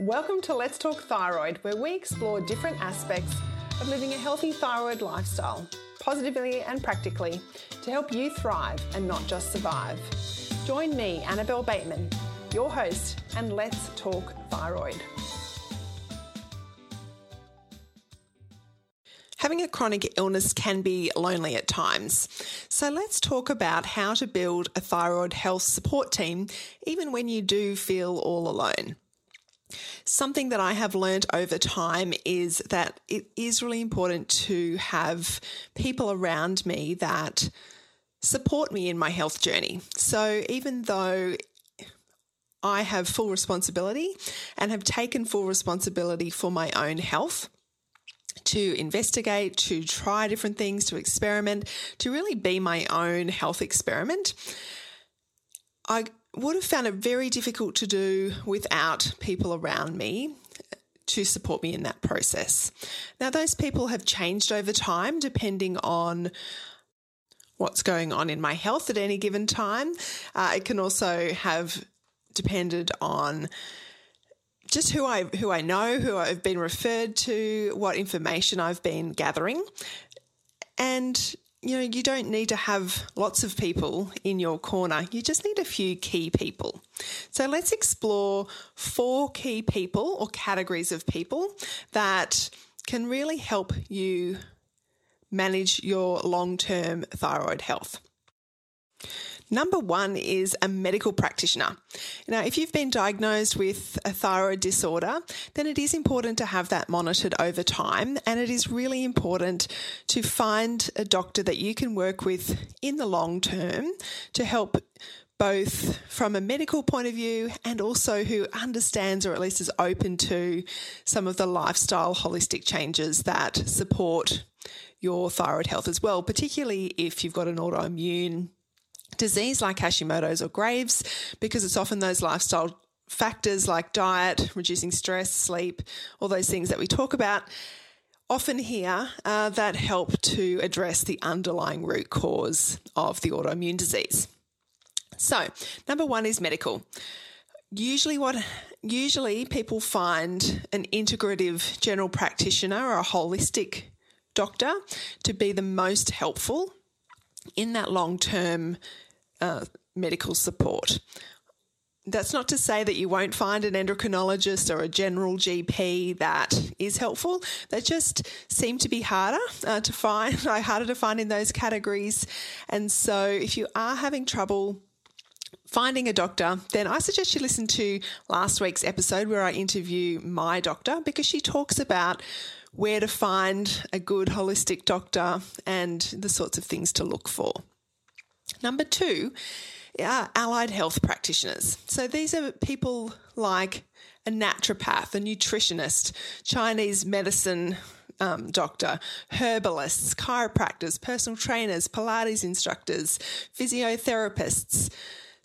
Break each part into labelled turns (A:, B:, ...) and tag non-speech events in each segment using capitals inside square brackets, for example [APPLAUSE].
A: Welcome to Let's Talk Thyroid, where we explore different aspects of living a healthy thyroid lifestyle, positively and practically, to help you thrive and not just survive. Join me, Annabelle Bateman, your host, and let's talk thyroid. Having a chronic illness can be lonely at times. So let's talk about how to build a thyroid health support team even when you do feel all alone. Something that I have learned over time is that it is really important to have people around me that support me in my health journey. So even though I have full responsibility and have taken full responsibility for my own health, to investigate, to try different things, to experiment, to really be my own health experiment. I would have found it very difficult to do without people around me to support me in that process. Now, those people have changed over time depending on what's going on in my health at any given time. Uh, it can also have depended on just who I who I know, who I've been referred to, what information I've been gathering, and you know you don't need to have lots of people in your corner. You just need a few key people. So let's explore four key people or categories of people that can really help you manage your long term thyroid health. Number one is a medical practitioner. Now, if you've been diagnosed with a thyroid disorder, then it is important to have that monitored over time. And it is really important to find a doctor that you can work with in the long term to help both from a medical point of view and also who understands or at least is open to some of the lifestyle holistic changes that support your thyroid health as well, particularly if you've got an autoimmune disease like Hashimoto's or Graves, because it's often those lifestyle factors like diet, reducing stress, sleep, all those things that we talk about. Often here uh, that help to address the underlying root cause of the autoimmune disease. So, number one is medical. Usually, what usually people find an integrative general practitioner or a holistic doctor to be the most helpful in that long term uh, medical support. That's not to say that you won't find an endocrinologist or a general GP that is helpful. They just seem to be harder uh, to find, [LAUGHS] harder to find in those categories. And so, if you are having trouble finding a doctor, then I suggest you listen to last week's episode where I interview my doctor because she talks about where to find a good holistic doctor and the sorts of things to look for. Number two are allied health practitioners. So these are people like a naturopath, a nutritionist, Chinese medicine um, doctor, herbalists, chiropractors, personal trainers, Pilates instructors, physiotherapists,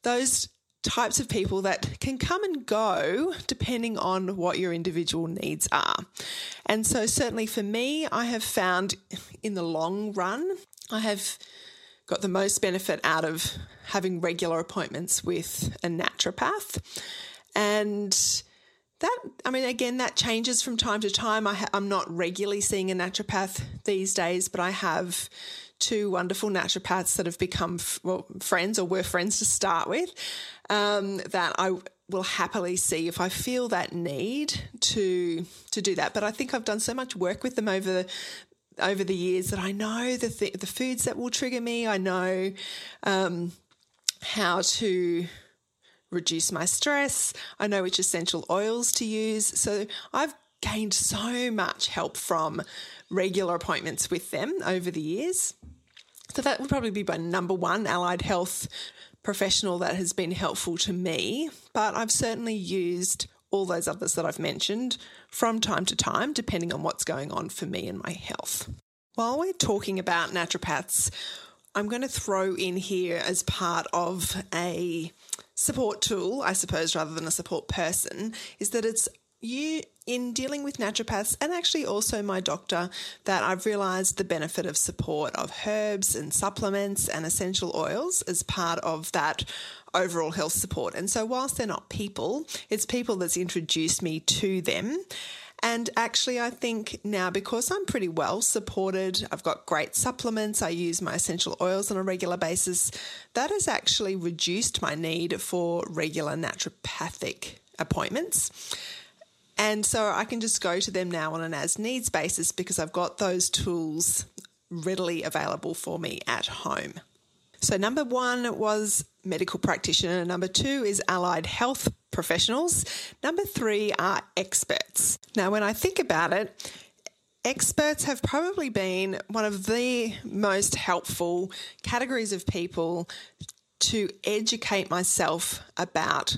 A: those types of people that can come and go depending on what your individual needs are. And so, certainly for me, I have found in the long run, I have got the most benefit out of having regular appointments with a naturopath. And that, I mean, again, that changes from time to time. I am not regularly seeing a naturopath these days, but I have two wonderful naturopaths that have become well, friends or were friends to start with um, that I will happily see if I feel that need to to do that. But I think I've done so much work with them over over the years that I know the th- the foods that will trigger me. I know um, how to reduce my stress. I know which essential oils to use. So I've gained so much help from regular appointments with them over the years. So that would probably be my number one allied health professional that has been helpful to me. But I've certainly used all those others that I've mentioned from time to time, depending on what's going on for me and my health. While we're talking about naturopaths, I'm going to throw in here as part of a support tool, I suppose, rather than a support person, is that it's you in dealing with naturopaths and actually also my doctor that I've realized the benefit of support of herbs and supplements and essential oils as part of that overall health support. And so, whilst they're not people, it's people that's introduced me to them. And actually, I think now because I'm pretty well supported, I've got great supplements, I use my essential oils on a regular basis, that has actually reduced my need for regular naturopathic appointments. And so I can just go to them now on an as needs basis because I've got those tools readily available for me at home. So, number one was medical practitioner. Number two is allied health professionals. Number three are experts. Now, when I think about it, experts have probably been one of the most helpful categories of people to educate myself about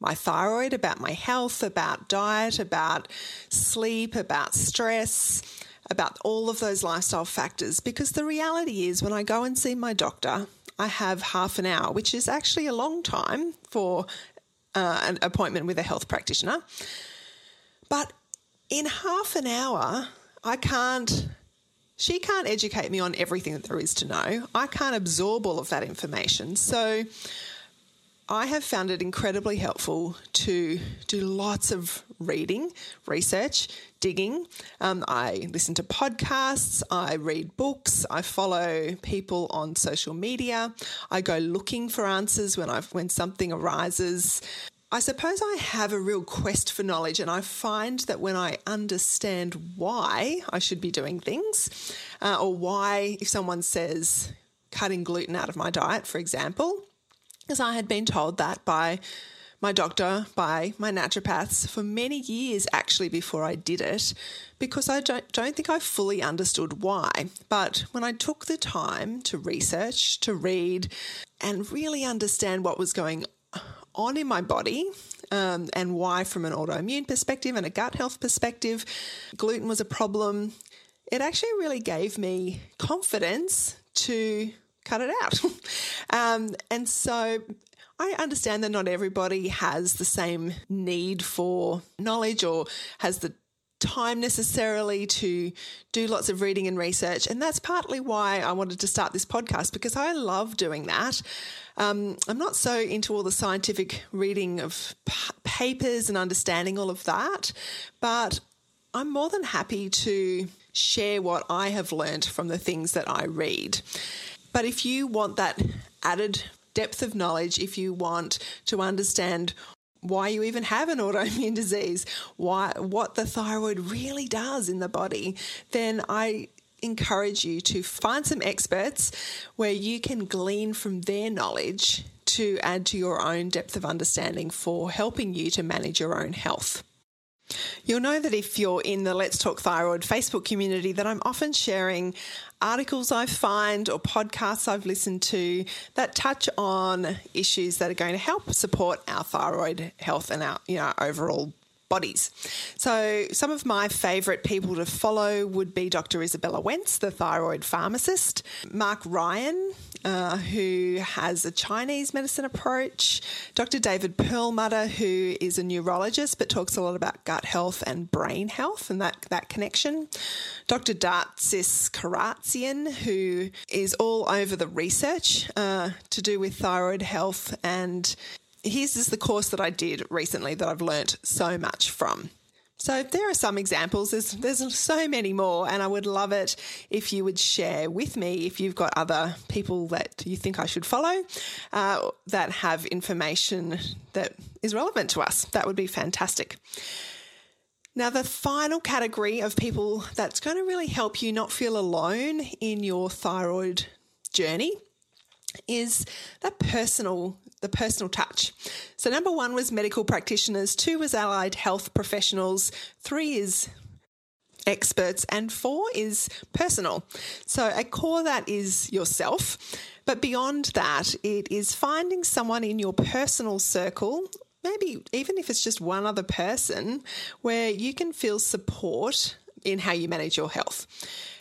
A: my thyroid, about my health, about diet, about sleep, about stress, about all of those lifestyle factors. Because the reality is, when I go and see my doctor, I have half an hour, which is actually a long time for uh, an appointment with a health practitioner. But in half an hour, I can't, she can't educate me on everything that there is to know. I can't absorb all of that information. So I have found it incredibly helpful to do lots of reading, research, digging. Um, I listen to podcasts, I read books, I follow people on social media, I go looking for answers when I when something arises. I suppose I have a real quest for knowledge, and I find that when I understand why I should be doing things, uh, or why, if someone says cutting gluten out of my diet, for example, as I had been told that by my doctor, by my naturopaths for many years actually before I did it, because I don't, don't think I fully understood why. But when I took the time to research, to read, and really understand what was going on in my body, um, and why, from an autoimmune perspective and a gut health perspective, gluten was a problem. It actually really gave me confidence to cut it out. [LAUGHS] um, and so I understand that not everybody has the same need for knowledge or has the time necessarily to do lots of reading and research. And that's partly why I wanted to start this podcast because I love doing that. Um, I'm not so into all the scientific reading of p- papers and understanding all of that, but I'm more than happy to share what I have learned from the things that I read. But if you want that added depth of knowledge, if you want to understand why you even have an autoimmune [LAUGHS] disease, why what the thyroid really does in the body, then I encourage you to find some experts where you can glean from their knowledge to add to your own depth of understanding for helping you to manage your own health. You'll know that if you're in the Let's Talk Thyroid Facebook community, that I'm often sharing articles I find or podcasts I've listened to that touch on issues that are going to help support our thyroid health and our you know overall bodies. So, some of my favourite people to follow would be Dr. Isabella Wentz, the thyroid pharmacist, Marc Ryan, uh, who has a Chinese medicine approach, Dr. David Perlmutter, who is a neurologist but talks a lot about gut health and brain health and that, that connection, Dr. Datis Kharrazian, who is all over the research uh, to do with thyroid health and here's just the course that I did recently that I've learnt so much from. So there are some examples. There's there's so many more, and I would love it if you would share with me if you've got other people that you think I should follow uh, that have information that is relevant to us. That would be fantastic. Now, the final category of people that's going to really help you not feel alone in your thyroid journey is that personal the personal touch. So, number one was medical practitioners, two was allied health professionals, three is experts, and four is personal. So, a core that is yourself. But beyond that, it is finding someone in your personal circle maybe even if it's just one other person, where you can feel support in how you manage your health.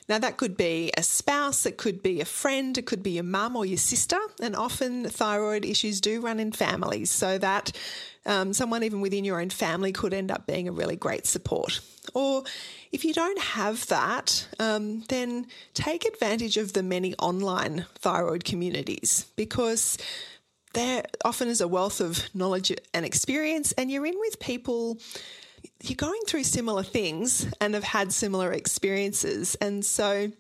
A: Now, that could be a spouse, it could be a friend, it could be your mum or your sister, and often thyroid issues do run in families, so that um, someone even within your own family could end up being a really great support. Or if you don't have that, um, then take advantage of the many online thyroid communities because there often is a wealth of knowledge and experience, and you're in with people you're going through similar things and have had similar experiences. And so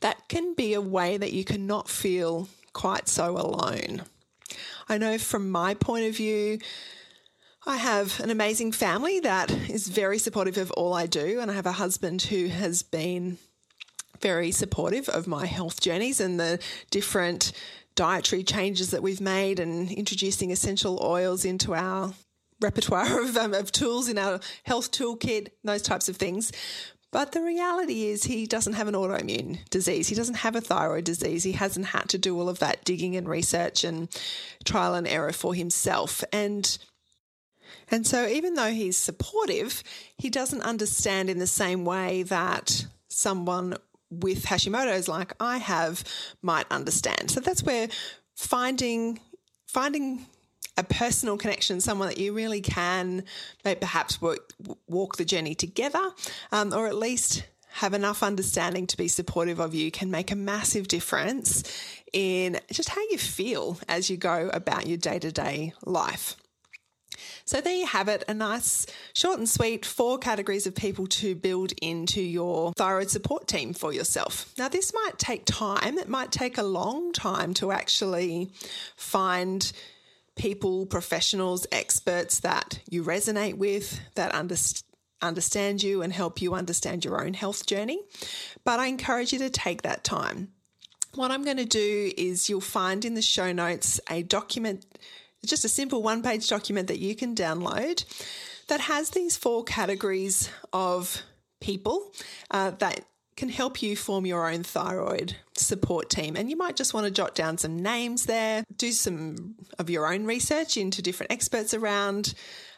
A: that can be a way that you can not feel quite so alone. I know from my point of view, I have an amazing family that is very supportive of all I do, and I have a husband who has been very supportive of my health journeys and the different dietary changes that we've made and introducing essential oils into our repertoire of, um, of tools in our health toolkit, those types of things. But the reality is, he doesn't have an autoimmune disease. He doesn't have a thyroid disease. He hasn't had to do all of that digging and research and trial and error for himself. And and so, even though he's supportive, he doesn't understand in the same way that someone with Hashimoto's, like I have, might understand. So that's where finding finding a personal connection, someone that you really can perhaps work, walk the journey together, um, or at least have enough understanding to be supportive of you can make a massive difference in just how you feel as you go about your day to day life. So there you have it, a nice, short and sweet four categories of people to build into your thyroid support team for yourself. Now, this might take time, it might take a long time to actually find people, professionals, experts that you resonate with, that understand understand you and help you understand your own health journey. But I encourage you to take that time. What I'm going to do is you'll find in the show notes a document, just a simple one page document that you can download that has these four categories of people uh, that can help you form your own thyroid support team. And you might just want to jot down some names there, do some of your own research into different experts around.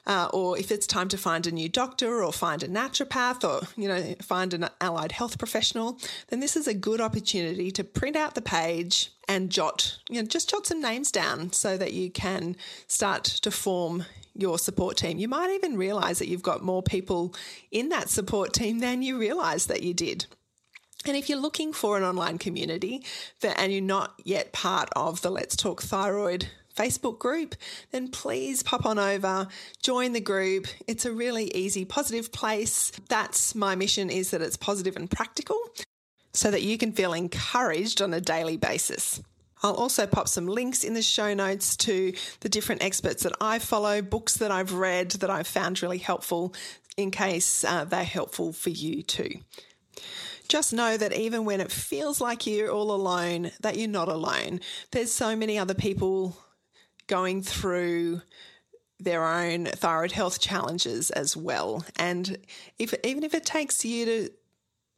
A: Uh, or if it's time to find a new doctor or find a naturopath or you know find an allied health professional then this is a good opportunity to print out the page and jot you know just jot some names down so that you can start to form your support team. You might even realize that you've got more people in that support team than you realized that you did. And if you're looking for an online community that, and you're not yet part of the Let's Talk Thyroid Facebook group, then please pop on over, join the group. It's a really easy, positive place. That's my mission is that it's positive and practical so that you can feel encouraged on a daily basis. I'll also pop some links in the show notes to the different experts that I follow, books that I've read that I've found really helpful in case uh, they're helpful for you too. Just know that even when it feels like you're all alone, that you're not alone. There's so many other people going through their own thyroid health challenges as well. And if even if it takes you to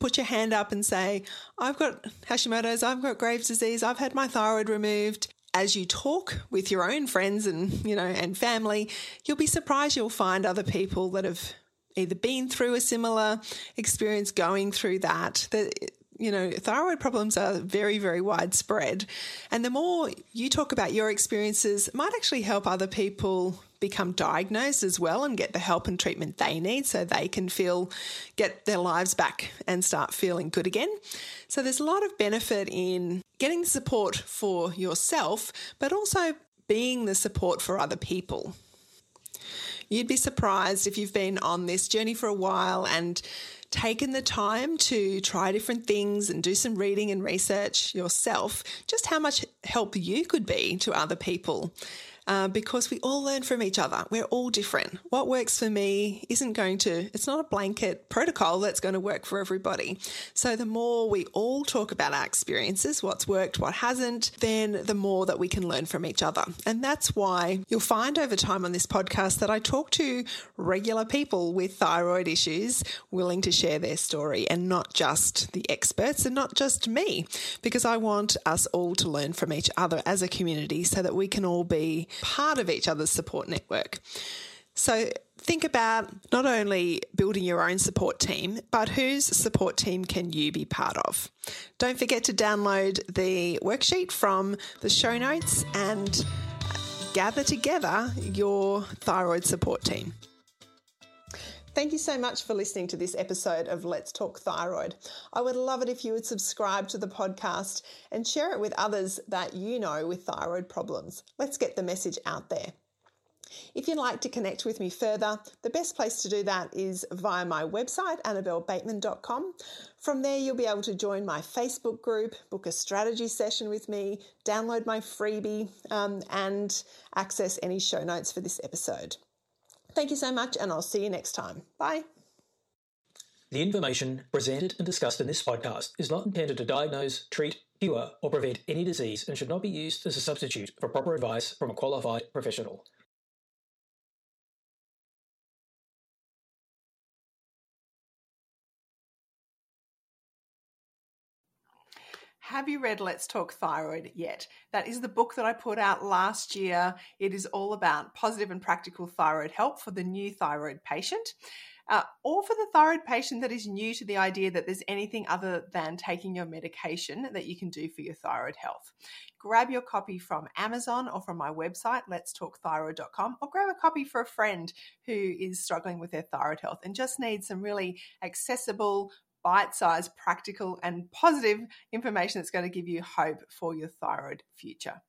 A: put your hand up and say, I've got Hashimoto's, I've got Graves' disease, I've had my thyroid removed. As you talk with your own friends and, you know, and family, you'll be surprised you'll find other people that have either been through a similar experience, going through that. That you know, thyroid problems are very, very widespread. And the more you talk about your experiences, might actually help other people become diagnosed as well and get the help and treatment they need so they can feel, get their lives back and start feeling good again. So there's a lot of benefit in getting support for yourself, but also being the support for other people. You'd be surprised if you've been on this journey for a while and taken the time to try different things and do some reading and research yourself, just how much help you could be to other people uh, because we all learn from each other. We're all different. What works for me isn't going to, it's not a blanket protocol that's going to work for everybody. So the more we all talk about our experiences, what's worked, what hasn't, then the more that we can learn from each other. And that's why you'll find over time on this podcast that I talk to regular people with thyroid issues willing to share their story and not just the experts and not just me, because I want us all to learn from each other as a community so that we can all be part of each other's support network. So think about not only building your own support team, but whose support team can you be part of? Don't forget to download the worksheet from the show notes and gather together your thyroid support team. Thank you so much for listening to this episode of Let's Talk Thyroid. I would love it if you would subscribe to the podcast and share it with others that you know with thyroid problems. Let's get the message out there. If you'd like to connect with me further, the best place to do that is via my website, annabellebateman.com. From there, you'll be able to join my Facebook group, book a strategy session with me, download my freebie, um, and access any show notes for this episode. Thank you so much, and I'll see you next time. Bye.
B: The information presented and discussed in this podcast is not intended to diagnose, treat, cure, or prevent any disease and should not be used as a substitute for proper advice from a qualified professional.
A: Have you read Let's Talk Thyroid yet? That is the book that I put out last year. It is all about positive and practical thyroid help for the new thyroid patient. Uh, or for the thyroid patient that is new to the idea that there's anything other than taking your medication that you can do for your thyroid health. Grab your copy from Amazon or from my website, letstalkthyroid.com, or grab a copy for a friend who is struggling with their thyroid health and just needs some really accessible, bite sized, practical, and positive information that's going to give you hope for your thyroid future.